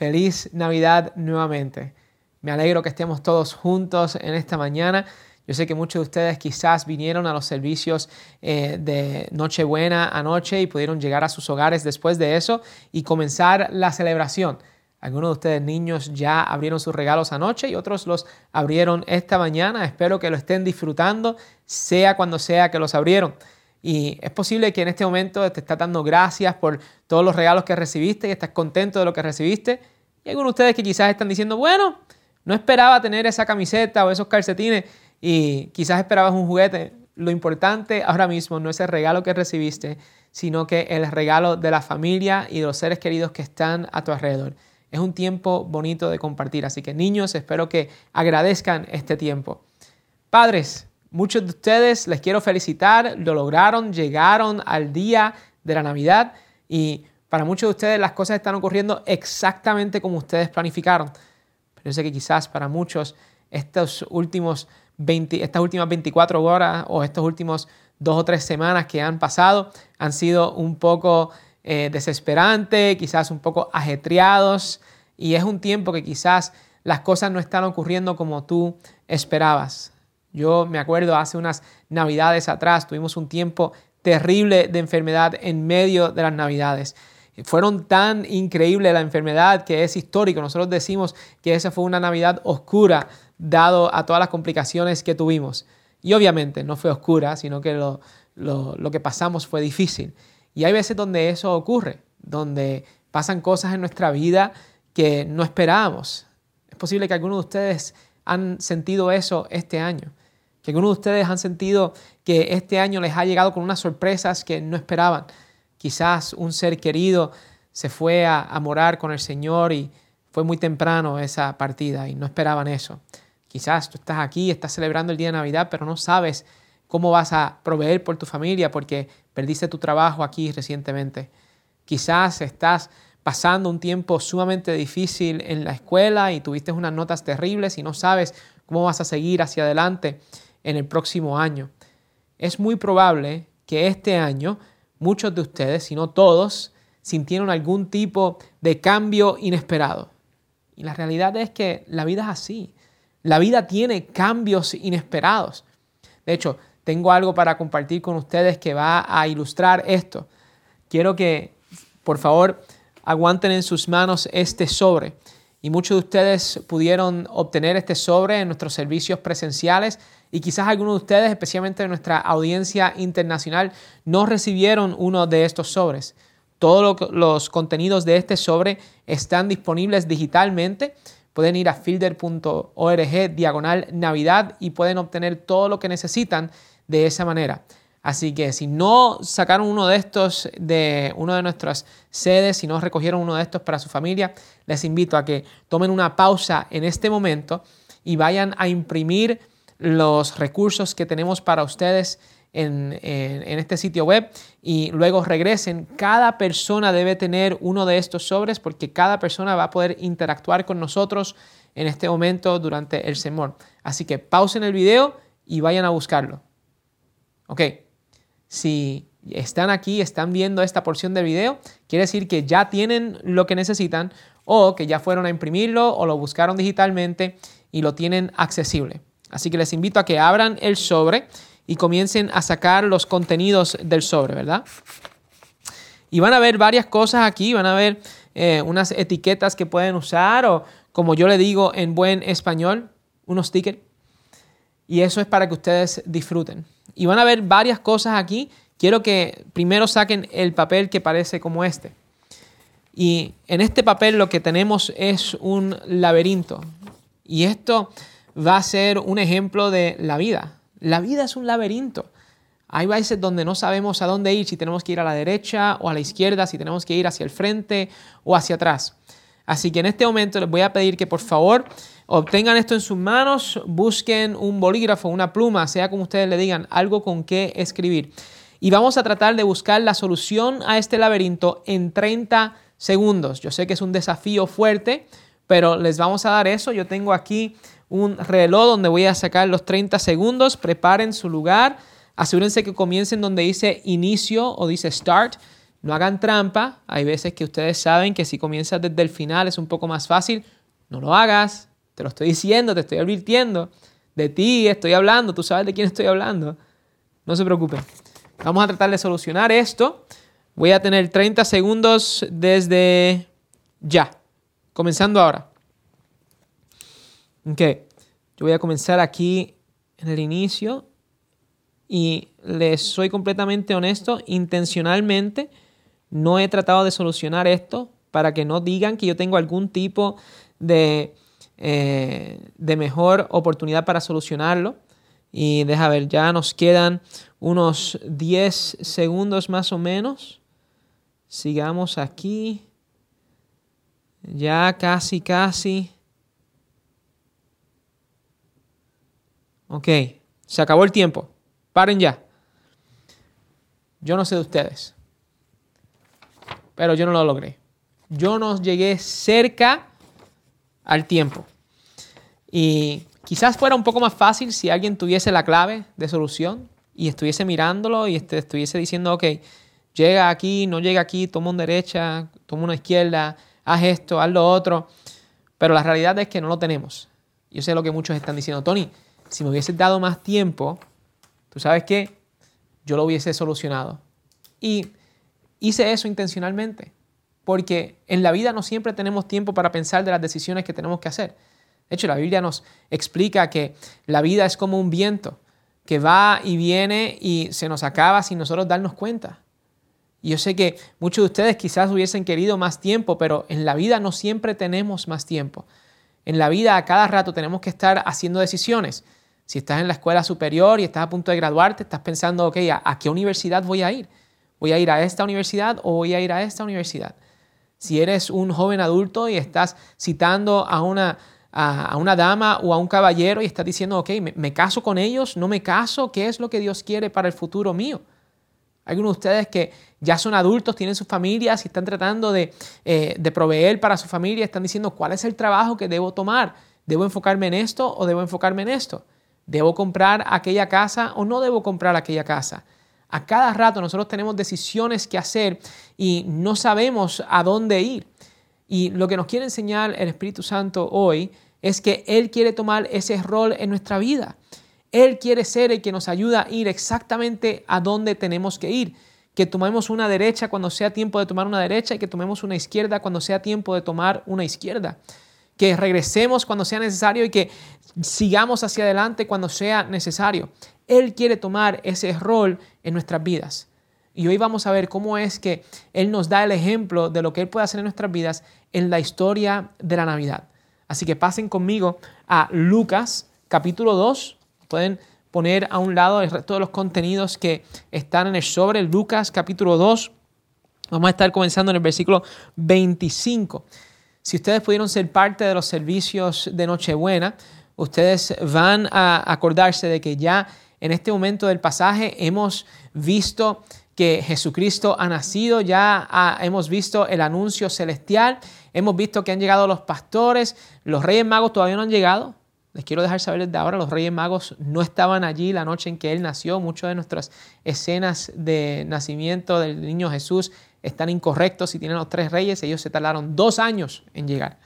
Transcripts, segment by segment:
Feliz Navidad nuevamente. Me alegro que estemos todos juntos en esta mañana. Yo sé que muchos de ustedes quizás vinieron a los servicios eh, de Nochebuena anoche y pudieron llegar a sus hogares después de eso y comenzar la celebración. Algunos de ustedes niños ya abrieron sus regalos anoche y otros los abrieron esta mañana. Espero que lo estén disfrutando, sea cuando sea que los abrieron. Y es posible que en este momento te estás dando gracias por todos los regalos que recibiste y estás contento de lo que recibiste. Y algunos de ustedes que quizás están diciendo, bueno, no esperaba tener esa camiseta o esos calcetines y quizás esperabas un juguete. Lo importante ahora mismo no es el regalo que recibiste, sino que el regalo de la familia y de los seres queridos que están a tu alrededor. Es un tiempo bonito de compartir. Así que niños, espero que agradezcan este tiempo. Padres, muchos de ustedes les quiero felicitar, lo lograron, llegaron al día de la Navidad y para muchos de ustedes las cosas están ocurriendo exactamente como ustedes planificaron. Pero yo sé que quizás para muchos estos últimos 20, estas últimas 24 horas o estos últimos dos o tres semanas que han pasado han sido un poco eh, desesperante, quizás un poco ajetreados y es un tiempo que quizás las cosas no están ocurriendo como tú esperabas. Yo me acuerdo hace unas navidades atrás, tuvimos un tiempo terrible de enfermedad en medio de las navidades. Fueron tan increíble la enfermedad que es histórico. Nosotros decimos que esa fue una Navidad oscura dado a todas las complicaciones que tuvimos. Y obviamente no fue oscura, sino que lo, lo que pasamos fue difícil. Y hay veces donde eso ocurre, donde pasan cosas en nuestra vida que no esperábamos. Es posible que algunos de ustedes han sentido eso este año, que algunos de ustedes han sentido que este año les ha llegado con unas sorpresas que no esperaban. Quizás un ser querido se fue a, morar con el Señor y fue muy temprano esa partida y no esperaban eso. Quizás tú estás aquí, estás celebrando el día de Navidad, pero no sabes cómo vas a proveer por tu familia porque perdiste tu trabajo aquí recientemente. Quizás estás pasando un tiempo sumamente difícil en la escuela y tuviste unas notas terribles y no sabes cómo vas a seguir hacia adelante en el próximo año. Es muy probable que este año muchos de ustedes, si no todos, sintieron algún tipo de cambio inesperado. Y la realidad es que la vida es así. La vida tiene cambios inesperados. De hecho, tengo algo para compartir con ustedes que va a ilustrar esto. Quiero que, por favor, aguanten en sus manos este sobre. Y muchos de ustedes pudieron obtener este sobre en nuestros servicios presenciales y quizás algunos de ustedes, especialmente en nuestra audiencia internacional, no recibieron uno de estos sobres. Todos los contenidos de este sobre están disponibles digitalmente. Pueden ir a fielder.org diagonal Navidad y pueden obtener todo lo que necesitan de esa manera. Así que si no sacaron uno de estos de una de nuestras sedes, si no recogieron uno de estos para su familia, les invito a que tomen una pausa en este momento y vayan a imprimir los recursos que tenemos para ustedes en, este sitio web y luego regresen. Cada persona debe tener uno de estos sobres porque cada persona va a poder interactuar con nosotros en este momento durante el sermón. Así que pausen el video y vayan a buscarlo. Ok, si están aquí, están viendo esta porción del video, quiere decir que ya tienen lo que necesitan o que ya fueron a imprimirlo o lo buscaron digitalmente y lo tienen accesible. Así que les invito a que abran el sobre y comiencen a sacar los contenidos del sobre, ¿verdad? Y van a ver varias cosas aquí, van a ver eh, unas etiquetas que pueden usar o como yo le digo en buen español, unos stickers. Y eso es para que ustedes disfruten. Y van a ver varias cosas aquí. Quiero que primero saquen el papel que parece como este. Y en este papel lo que tenemos es un laberinto. Y esto va a ser un ejemplo de la vida. La vida es un laberinto. Hay veces donde no sabemos a dónde ir, si tenemos que ir a la derecha o a la izquierda, si tenemos que ir hacia el frente o hacia atrás. Así que en este momento les voy a pedir que por favor obtengan esto en sus manos, busquen un bolígrafo, una pluma, sea como ustedes le digan, algo con qué escribir. Y vamos a tratar de buscar la solución a este laberinto en 30 segundos. Yo sé que es un desafío fuerte, pero les vamos a dar eso. Yo tengo aquí un reloj donde voy a sacar los 30 segundos. Preparen su lugar. Asegúrense que comiencen donde dice inicio o dice start. No hagan trampa. Hay veces que ustedes saben que si comienzas desde el final es un poco más fácil. No lo hagas. Te lo estoy diciendo, te estoy advirtiendo. De ti estoy hablando, tú sabes de quién estoy hablando. No se preocupen. Vamos a tratar de solucionar esto. Voy a tener 30 segundos desde ya. Comenzando ahora. Ok. Yo voy a comenzar aquí en el inicio y les soy completamente honesto, intencionalmente no he tratado de solucionar esto para que no digan que yo tengo algún tipo de, eh, de mejor oportunidad para solucionarlo. Y deja ver, ya nos quedan unos 10 segundos más o menos. Sigamos aquí. Ya casi, casi. Ok, se acabó el tiempo. Paren ya. Yo no sé de ustedes, pero yo no lo logré. Yo no llegué cerca al tiempo. Y quizás fuera un poco más fácil si alguien tuviese la clave de solución y estuviese mirándolo y estuviese diciendo, ok, llega aquí, no llega aquí, toma una derecha, toma una izquierda, haz esto, haz lo otro. Pero la realidad es que no lo tenemos. Yo sé lo que muchos están diciendo, Tony, si me hubieses dado más tiempo, tú sabes que yo lo hubiese solucionado. Y hice eso intencionalmente, porque en la vida no siempre tenemos tiempo para pensar de las decisiones que tenemos que hacer. De hecho, la Biblia nos explica que la vida es como un viento que va y viene y se nos acaba sin nosotros darnos cuenta. Y yo sé que muchos de ustedes quizás hubiesen querido más tiempo, pero en la vida no siempre tenemos más tiempo. En la vida a cada rato tenemos que estar haciendo decisiones. Si estás en la escuela superior y estás a punto de graduarte, estás pensando, ok, ¿a, qué universidad voy a ir? ¿Voy a ir a esta universidad o voy a ir a esta universidad? Si eres un joven adulto y estás citando a una, a, una dama o a un caballero y estás diciendo, ok, me, caso con ellos? ¿No me caso? ¿Qué es lo que Dios quiere para el futuro mío? Algunos de ustedes que ya son adultos, tienen sus familias y están tratando de, eh, de proveer para su familia, están diciendo, ¿cuál es el trabajo que debo tomar? ¿Debo enfocarme en esto o debo enfocarme en esto? ¿Debo comprar aquella casa o no debo comprar aquella casa? A cada rato nosotros tenemos decisiones que hacer y no sabemos a dónde ir. Y lo que nos quiere enseñar el Espíritu Santo hoy es que Él quiere tomar ese rol en nuestra vida. Él quiere ser el que nos ayuda a ir exactamente a dónde tenemos que ir. Que tomemos una derecha cuando sea tiempo de tomar una derecha y que tomemos una izquierda cuando sea tiempo de tomar una izquierda que regresemos cuando sea necesario y que sigamos hacia adelante cuando sea necesario. Él quiere tomar ese rol en nuestras vidas. Y hoy vamos a ver cómo es que Él nos da el ejemplo de lo que Él puede hacer en nuestras vidas en la historia de la Navidad. Así que pasen conmigo a Lucas capítulo 2. Pueden poner a un lado el resto de los contenidos que están en el sobre. Lucas capítulo 2. Vamos a estar comenzando en el versículo 25. Si ustedes pudieron ser parte de los servicios de Nochebuena, ustedes van a acordarse de que ya en este momento del pasaje hemos visto que Jesucristo ha nacido, ya hemos visto el anuncio celestial, hemos visto que han llegado los pastores, los reyes magos todavía no han llegado. Les quiero dejar saber desde ahora, los reyes magos no estaban allí la noche en que Él nació. Muchas de nuestras escenas de nacimiento del niño Jesús están incorrectos si tienen los tres reyes, ellos se tardaron dos años en llegar.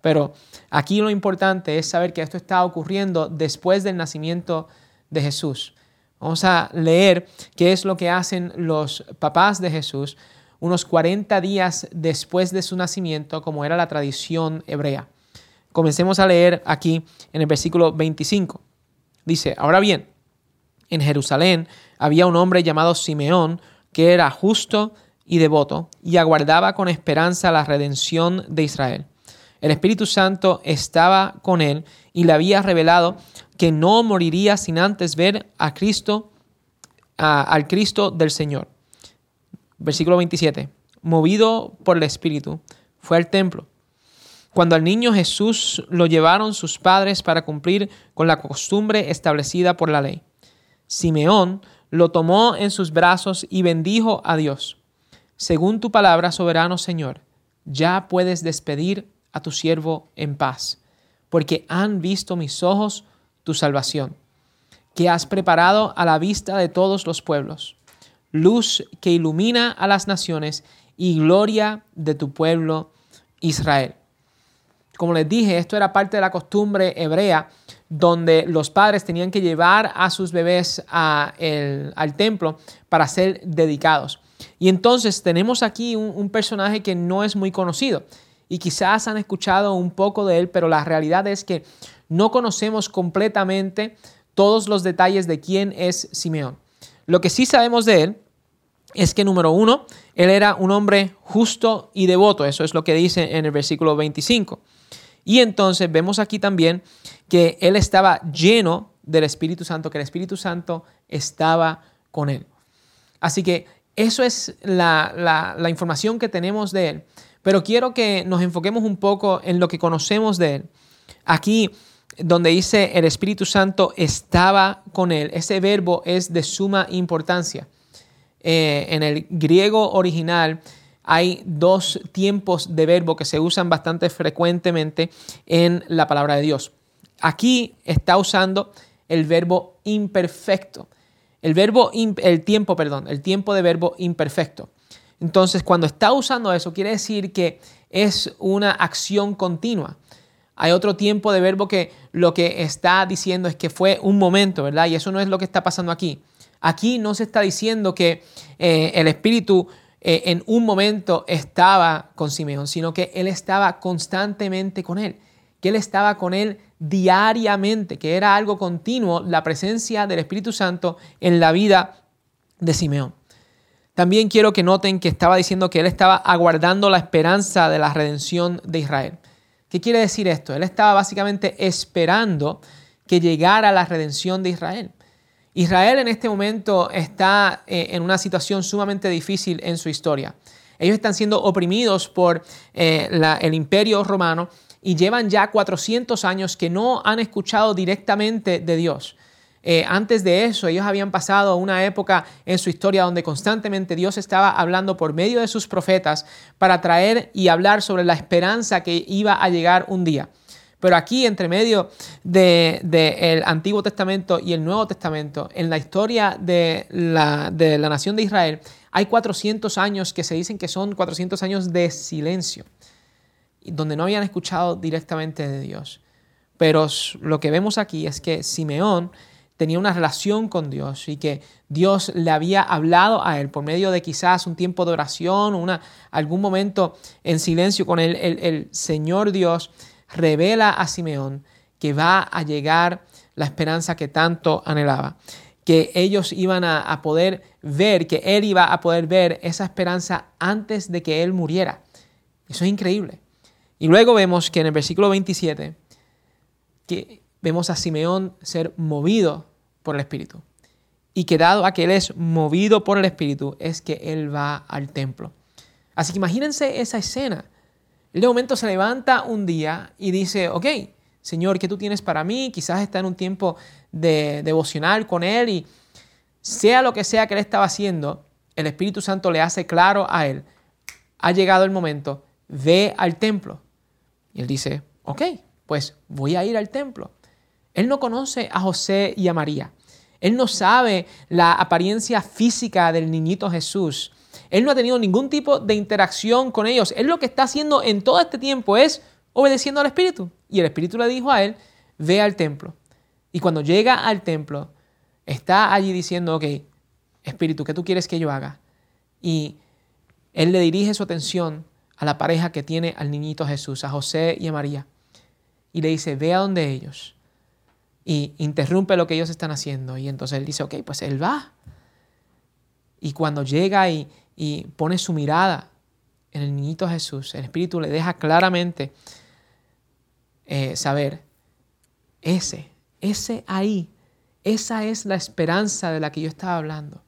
Pero aquí lo importante es saber que esto está ocurriendo después del nacimiento de Jesús. Vamos a leer qué es lo que hacen los papás de Jesús unos 40 días después de su nacimiento, como era la tradición hebrea. Comencemos a leer aquí en el versículo 25. Dice, ahora bien, en Jerusalén había un hombre llamado Simeón que era justo y devoto y aguardaba con esperanza la redención de Israel. El Espíritu Santo estaba con él y le había revelado que no moriría sin antes ver a Cristo, al Cristo del Señor. Versículo 27. Movido por el Espíritu, fue al templo. Cuando al niño Jesús lo llevaron sus padres para cumplir con la costumbre establecida por la ley. Simeón lo tomó en sus brazos y bendijo a Dios según tu palabra, soberano Señor, ya puedes despedir a tu siervo en paz, porque han visto mis ojos tu salvación, que has preparado a la vista de todos los pueblos, luz que ilumina a las naciones y gloria de tu pueblo Israel. Como les dije, esto era parte de la costumbre hebrea donde los padres tenían que llevar a sus bebés al templo para ser dedicados. Y entonces tenemos aquí un, personaje que no es muy conocido y quizás han escuchado un poco de él, pero la realidad es que no conocemos completamente todos los detalles de quién es Simeón. Lo que sí sabemos de él es que número uno, él era un hombre justo y devoto, eso es lo que dice en el versículo 25. Y entonces vemos aquí también que él estaba lleno del Espíritu Santo, que el Espíritu Santo estaba con él. Así que eso es la, la, información que tenemos de él. Pero quiero que nos enfoquemos un poco en lo que conocemos de él. Aquí donde dice el Espíritu Santo estaba con él, ese verbo es de suma importancia. Eh, en el griego original hay dos tiempos de verbo que se usan bastante frecuentemente en la palabra de Dios. Aquí está usando el verbo imperfecto. El verbo, el tiempo, perdón, el tiempo de verbo imperfecto. Entonces, cuando está usando eso, quiere decir que es una acción continua. Hay otro tiempo de verbo que lo que está diciendo es que fue un momento, ¿verdad? Y eso no es lo que está pasando aquí. Aquí no se está diciendo que eh, el Espíritu eh, en un momento estaba con Simeón, sino que él estaba constantemente con él, que él estaba con él diariamente, que era algo continuo la presencia del Espíritu Santo en la vida de Simeón. También quiero que noten que estaba diciendo que él estaba aguardando la esperanza de la redención de Israel. ¿Qué quiere decir esto? Él estaba básicamente esperando que llegara la redención de Israel. Israel en este momento está eh, en una situación sumamente difícil en su historia. Ellos están siendo oprimidos por eh, el imperio romano y llevan ya 400 años que no han escuchado directamente de Dios. Eh, antes de eso, ellos habían pasado una época en su historia donde constantemente Dios estaba hablando por medio de sus profetas para traer y hablar sobre la esperanza que iba a llegar un día. Pero aquí, entre medio del Antiguo Testamento y el Nuevo Testamento, en la historia de la, de la nación de Israel, hay 400 años que se dicen que son 400 años de silencio, donde no habían escuchado directamente de Dios. Pero lo que vemos aquí es que Simeón tenía una relación con Dios y que Dios le había hablado a él por medio de quizás un tiempo de oración, una, algún momento en silencio con él, el, Señor Dios revela a Simeón que va a llegar la esperanza que tanto anhelaba, que ellos iban a, poder ver, que él iba a poder ver esa esperanza antes de que él muriera. Eso es increíble. Y luego vemos que en el versículo 27, que vemos a Simeón ser movido el Espíritu. Y que dado a que él es movido por el Espíritu, es que él va al templo. Así que imagínense esa escena él de momento se levanta un día y dice, ok, Señor, ¿qué tú tienes para mí? Quizás está en un tiempo de devocional con Él y sea lo que sea que Él estaba haciendo, el Espíritu Santo le hace claro a Él, ha llegado el momento, ve al templo. Y Él dice, ok, pues voy a ir al templo. Él no conoce a José y a María. Él no sabe la apariencia física del niñito Jesús. Él no ha tenido ningún tipo de interacción con ellos. Él lo que está haciendo en todo este tiempo es obedeciendo al Espíritu. Y el Espíritu le dijo a él, ve al templo. Y cuando llega al templo, está allí diciendo, ok, Espíritu, ¿qué tú quieres que yo haga? Y él le dirige su atención a la pareja que tiene al niñito Jesús, a José y a María. Y le dice, ve a donde ellos. Y interrumpe lo que ellos están haciendo. Y entonces él dice, ok, pues él va. Y cuando llega y, y pone su mirada en el niñito Jesús, el Espíritu le deja claramente eh, saber, ese, ese ahí, esa es la esperanza de la que yo estaba hablando.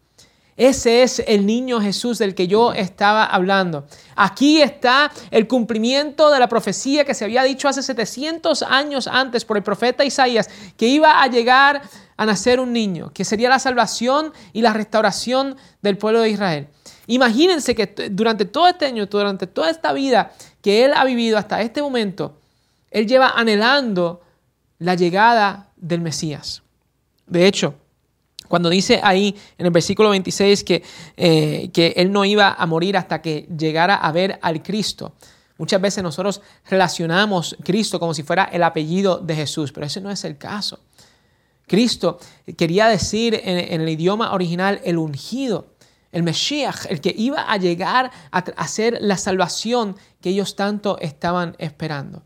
Ese es el niño Jesús del que yo estaba hablando. Aquí está el cumplimiento de la profecía que se había dicho hace 700 años antes por el profeta Isaías, que iba a llegar a nacer un niño, que sería la salvación y la restauración del pueblo de Israel. Imagínense que durante todo este año, durante toda esta vida que él ha vivido hasta este momento, él lleva anhelando la llegada del Mesías. De hecho, Cuando dice ahí en el versículo 26 que, eh, que él no iba a morir hasta que llegara a ver al Cristo, muchas veces nosotros relacionamos Cristo como si fuera el apellido de Jesús, pero ese no es el caso. Cristo quería decir en, el idioma original el ungido, el Mesías, el que iba a llegar a hacer la salvación que ellos tanto estaban esperando.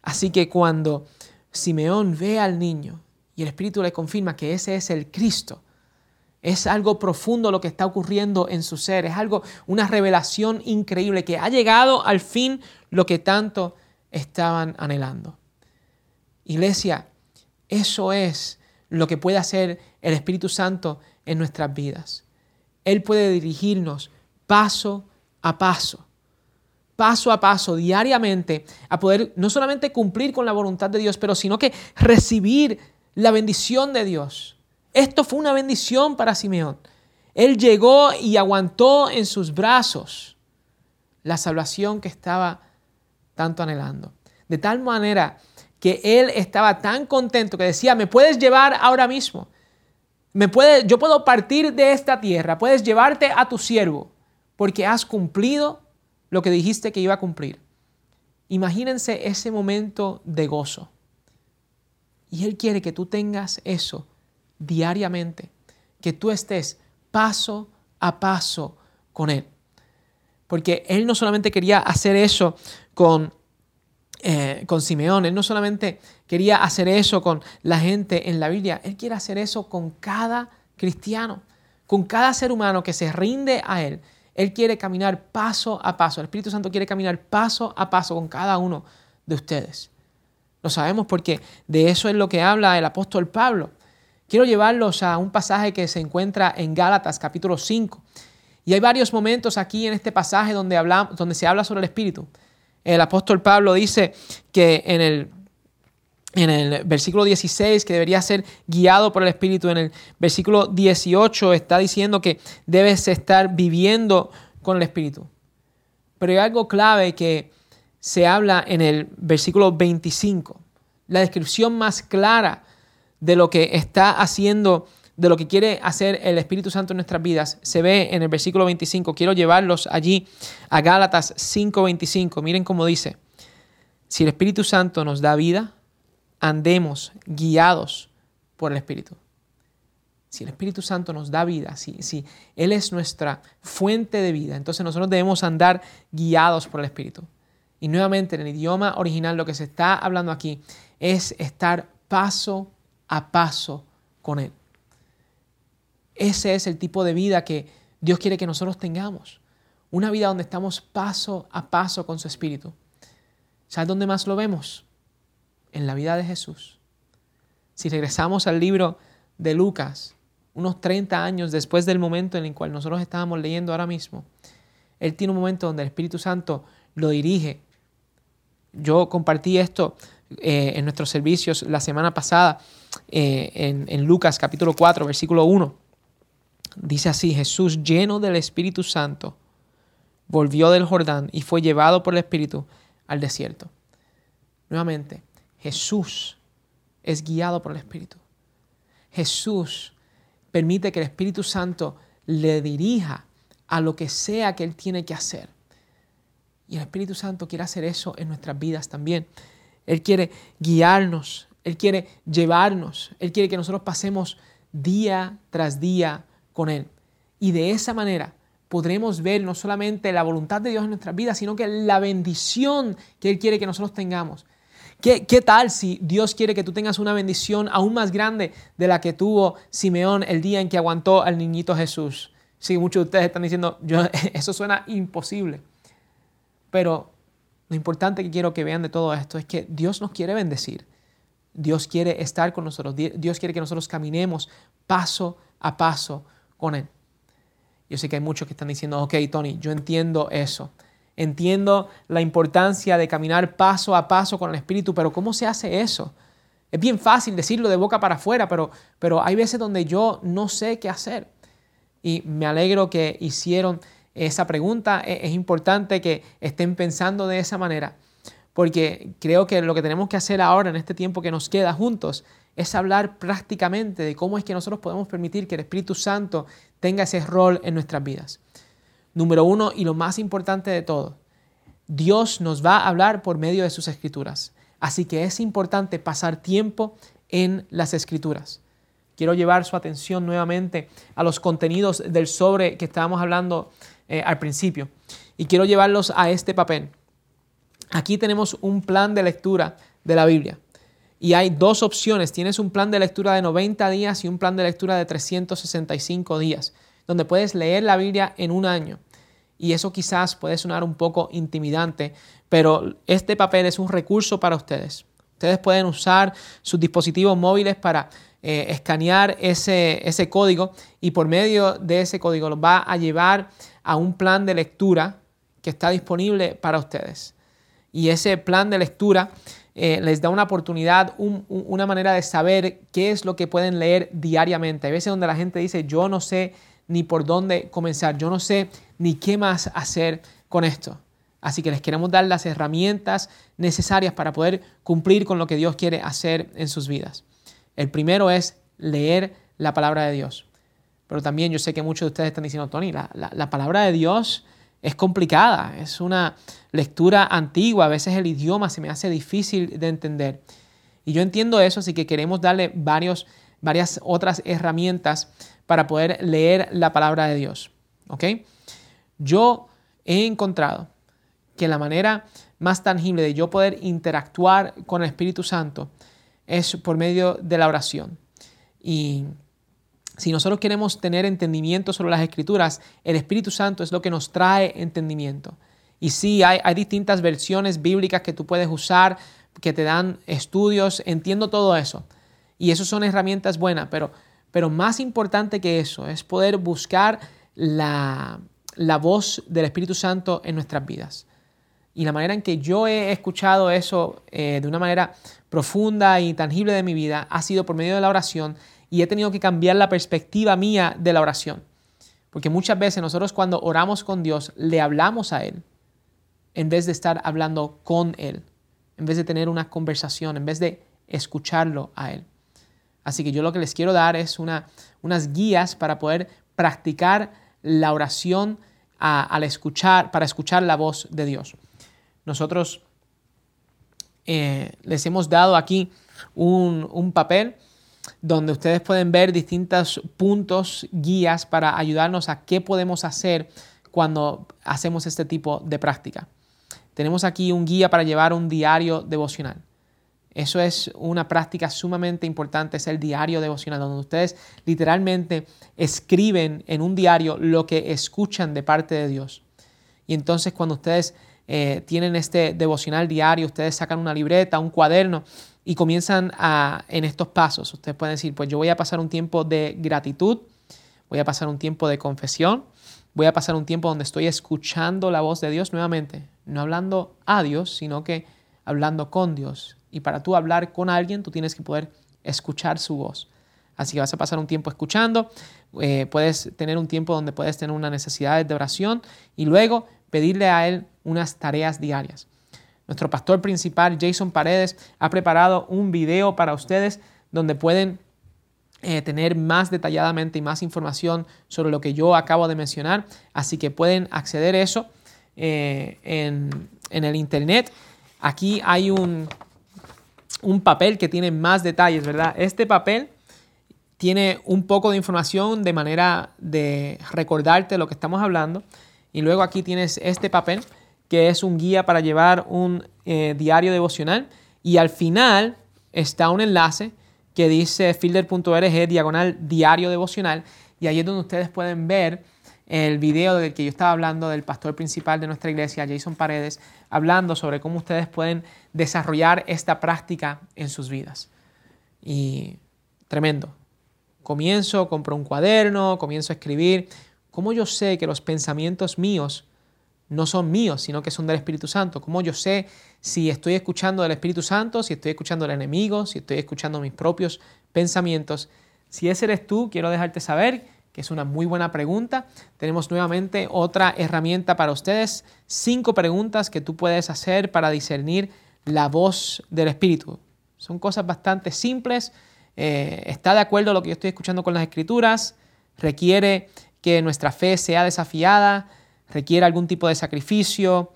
Así que cuando Simeón ve al niño y el Espíritu le confirma que ese es el Cristo, es algo profundo lo que está ocurriendo en su ser, es algo, una revelación increíble que ha llegado al fin lo que tanto estaban anhelando. Iglesia, eso es lo que puede hacer el Espíritu Santo en nuestras vidas. Él puede dirigirnos paso a paso paso a paso, diariamente, a poder no solamente cumplir con la voluntad de Dios, pero sino que recibir la bendición de Dios. Esto fue una bendición para Simeón. Él llegó y aguantó en sus brazos la salvación que estaba tanto anhelando. De tal manera que él estaba tan contento que decía, me puedes llevar ahora mismo. Me puede, yo puedo partir de esta tierra, puedes llevarte a tu siervo, porque has cumplido lo que dijiste que iba a cumplir. Imagínense ese momento de gozo. Y Él quiere que tú tengas eso diariamente, que tú estés paso a paso con Él. Porque Él no solamente quería hacer eso con, eh, con Simeón, Él no solamente quería hacer eso con la gente en la Biblia, Él quiere hacer eso con cada cristiano, con cada ser humano que se rinde a Él él quiere caminar paso a paso. El Espíritu Santo quiere caminar paso a paso con cada uno de ustedes. Lo sabemos porque de eso es lo que habla el apóstol Pablo. Quiero llevarlos a un pasaje que se encuentra en Gálatas capítulo 5. Y hay varios momentos aquí en este pasaje donde, donde se habla sobre el Espíritu. El apóstol Pablo dice que en el en el versículo 16 que debería ser guiado por el Espíritu. En el versículo 18 está diciendo que debes estar viviendo con el Espíritu. Pero hay algo clave que se habla en el versículo 25. La descripción más clara de lo que está haciendo, de lo que quiere hacer el Espíritu Santo en nuestras vidas, se ve en el versículo 25. Quiero llevarlos allí a Gálatas 5:25. Miren cómo dice. Si el Espíritu Santo nos da vida, andemos guiados por el Espíritu. Si el Espíritu Santo nos da vida, si, si Él es nuestra fuente de vida, entonces nosotros debemos andar guiados por el Espíritu. Y nuevamente en el idioma original lo que se está hablando aquí es estar paso a paso con Él. Ese es el tipo de vida que Dios quiere que nosotros tengamos. Una vida donde estamos paso a paso con su Espíritu. ¿Sabes dónde más lo vemos? en la vida de Jesús. Si regresamos al libro de Lucas, unos 30 años después del momento en el cual nosotros estábamos leyendo ahora mismo, Él tiene un momento donde el Espíritu Santo lo dirige. Yo compartí esto eh, en nuestros servicios la semana pasada eh, en, en Lucas capítulo 4, versículo 1. Dice así, Jesús lleno del Espíritu Santo volvió del Jordán y fue llevado por el Espíritu al desierto. Nuevamente, Jesús es guiado por el Espíritu. Jesús permite que el Espíritu Santo le dirija a lo que sea que Él tiene que hacer. Y el Espíritu Santo quiere hacer eso en nuestras vidas también. Él quiere guiarnos, Él quiere llevarnos, Él quiere que nosotros pasemos día tras día con Él. Y de esa manera podremos ver no solamente la voluntad de Dios en nuestras vidas, sino que la bendición que Él quiere que nosotros tengamos ¿Qué, tal si Dios quiere que tú tengas una bendición aún más grande de la que tuvo Simeón el día en que aguantó al niñito Jesús? Sí, muchos de ustedes están diciendo, yo, eso suena imposible. Pero lo importante que quiero que vean de todo esto es que Dios nos quiere bendecir. Dios quiere estar con nosotros. Dios quiere que nosotros caminemos paso a paso con Él. Yo sé que hay muchos que están diciendo, ok, Tony, yo entiendo eso. Entiendo la importancia de caminar paso a paso con el Espíritu, pero ¿cómo se hace eso? Es bien fácil decirlo de boca para afuera, pero, pero hay veces donde yo no sé qué hacer. Y me alegro que hicieron esa pregunta. E, es importante que estén pensando de esa manera, porque creo que lo que tenemos que hacer ahora en este tiempo que nos queda juntos es hablar prácticamente de cómo es que nosotros podemos permitir que el Espíritu Santo tenga ese rol en nuestras vidas. Número uno, y lo más importante de todo, Dios nos va a hablar por medio de sus escrituras. Así que es importante pasar tiempo en las escrituras. Quiero llevar su atención nuevamente a los contenidos del sobre que estábamos hablando eh, al principio. Y quiero llevarlos a este papel. Aquí tenemos un plan de lectura de la Biblia. Y hay dos opciones. Tienes un plan de lectura de 90 días y un plan de lectura de 365 días, donde puedes leer la Biblia en un año. Y eso quizás puede sonar un poco intimidante, pero este papel es un recurso para ustedes. Ustedes pueden usar sus dispositivos móviles para eh, escanear ese, ese código y por medio de ese código los va a llevar a un plan de lectura que está disponible para ustedes. Y ese plan de lectura eh, les da una oportunidad, una manera de saber qué es lo que pueden leer diariamente. Hay veces donde la gente dice, yo no sé ni por dónde comenzar, yo no sé ni qué más hacer con esto. Así que les queremos dar las herramientas necesarias para poder cumplir con lo que Dios quiere hacer en sus vidas. El primero es leer la palabra de Dios. Pero también yo sé que muchos de ustedes están diciendo, Tony, la palabra de Dios es complicada, es una lectura antigua, a veces el idioma se me hace difícil de entender. Y yo entiendo eso, así que queremos darle varios, varias otras herramientas para poder leer la palabra de Dios. ¿Ok? Yo he encontrado que la manera más tangible de yo poder interactuar con el Espíritu Santo es por medio de la oración. Y si nosotros queremos tener entendimiento sobre las escrituras, el Espíritu Santo es lo que nos trae entendimiento. Y sí, hay, distintas versiones bíblicas que tú puedes usar, que te dan estudios, entiendo todo eso. Y eso son herramientas buenas, pero, pero más importante que eso es poder buscar la, voz del Espíritu Santo en nuestras vidas. Y la manera en que yo he escuchado eso eh, de una manera profunda y tangible de mi vida ha sido por medio de la oración y he tenido que cambiar la perspectiva mía de la oración. Porque muchas veces nosotros cuando oramos con Dios le hablamos a Él en vez de estar hablando con Él, en vez de tener una conversación, en vez de escucharlo a Él. Así que yo lo que les quiero dar es una, unas guías para poder practicar la oración al escuchar, para escuchar la voz de Dios. Nosotros eh, les hemos dado aquí un, un papel donde ustedes pueden ver distintos puntos, guías para ayudarnos a qué podemos hacer cuando hacemos este tipo de práctica. Tenemos aquí un guía para llevar un diario devocional. Eso es una práctica sumamente importante, es el diario devocional, donde ustedes literalmente escriben en un diario lo que escuchan de parte de Dios. Y entonces cuando ustedes eh, tienen este devocional diario, ustedes sacan una libreta, un cuaderno y comienzan a, en estos pasos. Ustedes pueden decir, pues yo voy a pasar un tiempo de gratitud, voy a pasar un tiempo de confesión, voy a pasar un tiempo donde estoy escuchando la voz de Dios nuevamente, no hablando a Dios, sino que hablando con Dios. Y para tú hablar con alguien, tú tienes que poder escuchar su voz. Así que vas a pasar un tiempo escuchando, eh, puedes tener un tiempo donde puedes tener una necesidad de oración y luego pedirle a Él unas tareas diarias. Nuestro pastor principal, Jason Paredes, ha preparado un video para ustedes donde pueden eh, tener más detalladamente y más información sobre lo que yo acabo de mencionar. Así que pueden acceder a eso eh, en, el internet. Aquí hay un, un papel que tiene más detalles, ¿verdad? Este papel tiene un poco de información de manera de recordarte lo que estamos hablando. Y luego aquí tienes este papel que es un guía para llevar un eh, diario devocional. Y al final está un enlace que dice fielder.org diagonal diario devocional. Y ahí es donde ustedes pueden ver el video del que yo estaba hablando del pastor principal de nuestra iglesia, Jason Paredes, hablando sobre cómo ustedes pueden desarrollar esta práctica en sus vidas. Y tremendo. Comienzo, compro un cuaderno, comienzo a escribir. ¿Cómo yo sé que los pensamientos míos no son míos, sino que son del Espíritu Santo. ¿Cómo yo sé si estoy escuchando del Espíritu Santo, si estoy escuchando al enemigo, si estoy escuchando mis propios pensamientos? Si ese eres tú, quiero dejarte saber que es una muy buena pregunta. Tenemos nuevamente otra herramienta para ustedes, cinco preguntas que tú puedes hacer para discernir la voz del Espíritu. Son cosas bastante simples, eh, está de acuerdo lo que yo estoy escuchando con las escrituras, requiere que nuestra fe sea desafiada, requiere algún tipo de sacrificio,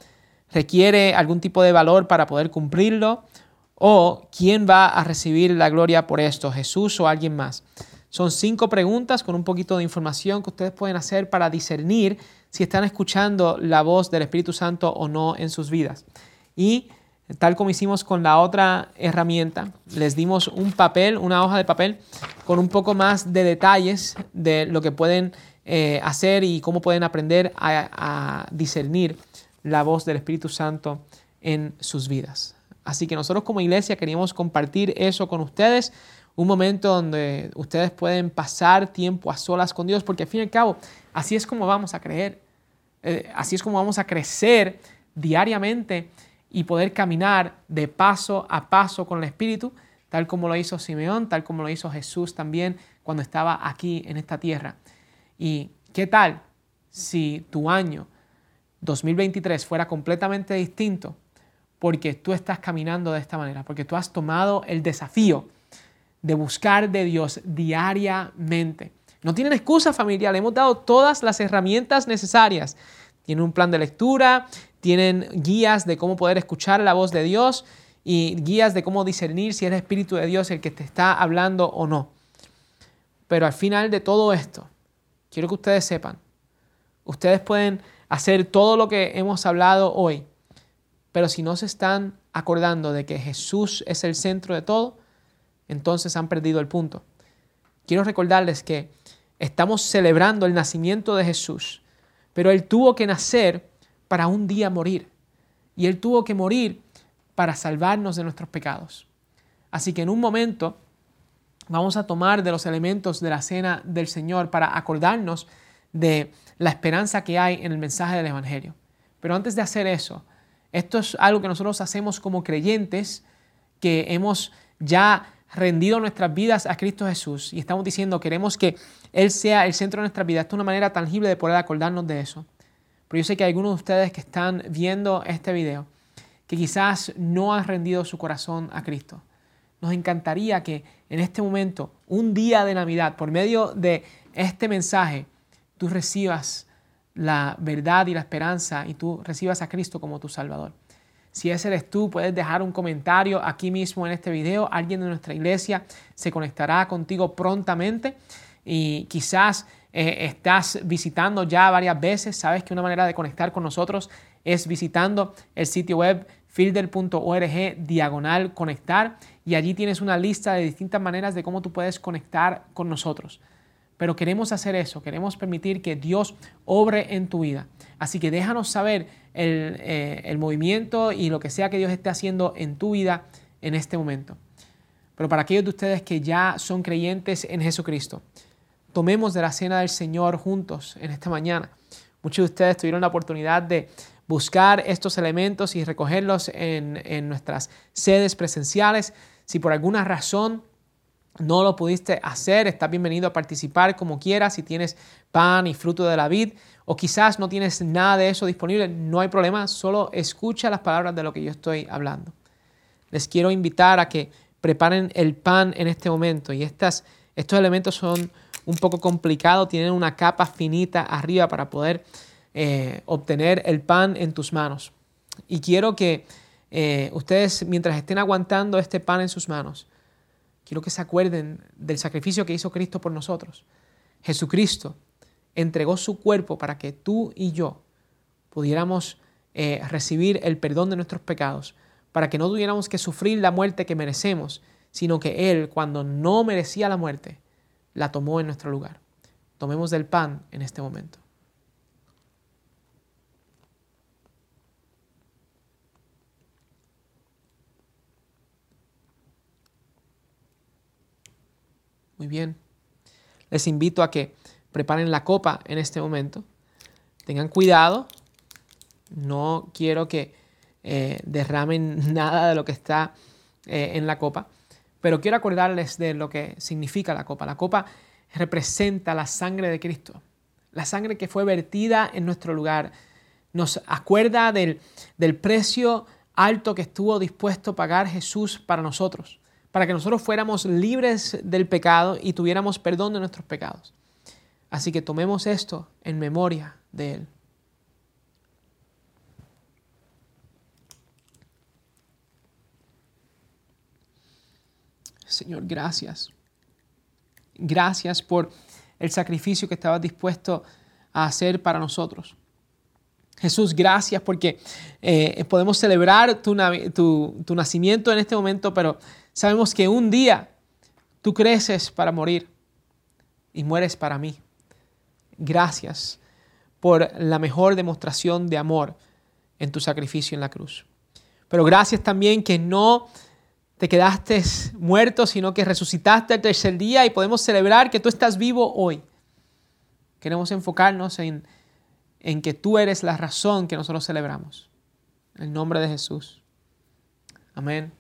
requiere algún tipo de valor para poder cumplirlo, o quién va a recibir la gloria por esto, Jesús o alguien más. Son cinco preguntas con un poquito de información que ustedes pueden hacer para discernir si están escuchando la voz del Espíritu Santo o no en sus vidas. Y tal como hicimos con la otra herramienta, les dimos un papel, una hoja de papel con un poco más de detalles de lo que pueden eh, hacer y cómo pueden aprender a discernir la voz del Espíritu Santo en sus vidas. Así que nosotros como iglesia queríamos compartir eso con ustedes un momento donde ustedes pueden pasar tiempo a solas con Dios, porque al fin y al cabo, así es como vamos a creer, eh, así es como vamos a crecer diariamente y poder caminar de paso a paso con el Espíritu, tal como lo hizo Simeón, tal como lo hizo Jesús también cuando estaba aquí en esta tierra. ¿Y qué tal si tu año 2023 fuera completamente distinto? Porque tú estás caminando de esta manera, porque tú has tomado el desafío de buscar de Dios diariamente. No tienen excusa familiar, le hemos dado todas las herramientas necesarias. Tienen un plan de lectura, tienen guías de cómo poder escuchar la voz de Dios y guías de cómo discernir si es el Espíritu de Dios el que te está hablando o no. Pero al final de todo esto, quiero que ustedes sepan, ustedes pueden hacer todo lo que hemos hablado hoy, pero si no se están acordando de que Jesús es el centro de todo, entonces han perdido el punto. Quiero recordarles que estamos celebrando el nacimiento de Jesús, pero Él tuvo que nacer para un día morir. Y Él tuvo que morir para salvarnos de nuestros pecados. Así que en un momento vamos a tomar de los elementos de la cena del Señor para acordarnos de la esperanza que hay en el mensaje del Evangelio. Pero antes de hacer eso, esto es algo que nosotros hacemos como creyentes que hemos ya rendido nuestras vidas a Cristo Jesús y estamos diciendo queremos que Él sea el centro de nuestras vidas. Esto es una manera tangible de poder acordarnos de eso. Pero yo sé que algunos de ustedes que están viendo este video que quizás no han rendido su corazón a Cristo. Nos encantaría que en este momento, un día de Navidad, por medio de este mensaje, tú recibas la verdad y la esperanza y tú recibas a Cristo como tu Salvador. Si ese eres tú, puedes dejar un comentario aquí mismo en este video. Alguien de nuestra iglesia se conectará contigo prontamente y quizás eh, estás visitando ya varias veces. Sabes que una manera de conectar con nosotros es visitando el sitio web fielder.org diagonal conectar y allí tienes una lista de distintas maneras de cómo tú puedes conectar con nosotros. Pero queremos hacer eso, queremos permitir que Dios obre en tu vida. Así que déjanos saber el, eh, el, movimiento y lo que sea que Dios esté haciendo en tu vida en este momento. Pero para aquellos de ustedes que ya son creyentes en Jesucristo, tomemos de la cena del Señor juntos en esta mañana. Muchos de ustedes tuvieron la oportunidad de buscar estos elementos y recogerlos en, en nuestras sedes presenciales. Si por alguna razón no lo pudiste hacer, estás bienvenido a participar como quieras. Si tienes pan y fruto de la vid, o quizás no tienes nada de eso disponible, no hay problema, solo escucha las palabras de lo que yo estoy hablando. Les quiero invitar a que preparen el pan en este momento y estas, estos elementos son un poco complicados, tienen una capa finita arriba para poder eh, obtener el pan en tus manos. Y quiero que eh, ustedes, mientras estén aguantando este pan en sus manos, Quiero que se acuerden del sacrificio que hizo Cristo por nosotros. Jesucristo entregó su cuerpo para que tú y yo pudiéramos eh, recibir el perdón de nuestros pecados, para que no tuviéramos que sufrir la muerte que merecemos, sino que Él, cuando no merecía la muerte, la tomó en nuestro lugar. Tomemos del pan en este momento. Muy bien. Les invito a que preparen la copa en este momento. Tengan cuidado. No quiero que eh, derramen nada de lo que está eh, en la copa. Pero quiero acordarles de lo que significa la copa. La copa representa la sangre de Cristo. La sangre que fue vertida en nuestro lugar. Nos acuerda del, del precio alto que estuvo dispuesto a pagar Jesús para nosotros para que nosotros fuéramos libres del pecado y tuviéramos perdón de nuestros pecados. Así que tomemos esto en memoria de Él. Señor, gracias. Gracias por el sacrificio que estabas dispuesto a hacer para nosotros. Jesús, gracias porque eh, podemos celebrar tu, tu nacimiento en este momento, pero sabemos que un día tú creces para morir y mueres para mí. Gracias por la mejor demostración de amor en tu sacrificio en la cruz. Pero gracias también que no te quedaste muerto, sino que resucitaste el tercer día y podemos celebrar que tú estás vivo hoy. Queremos enfocarnos en, en que tú eres la razón que nosotros celebramos. En el nombre de Jesús. Amén.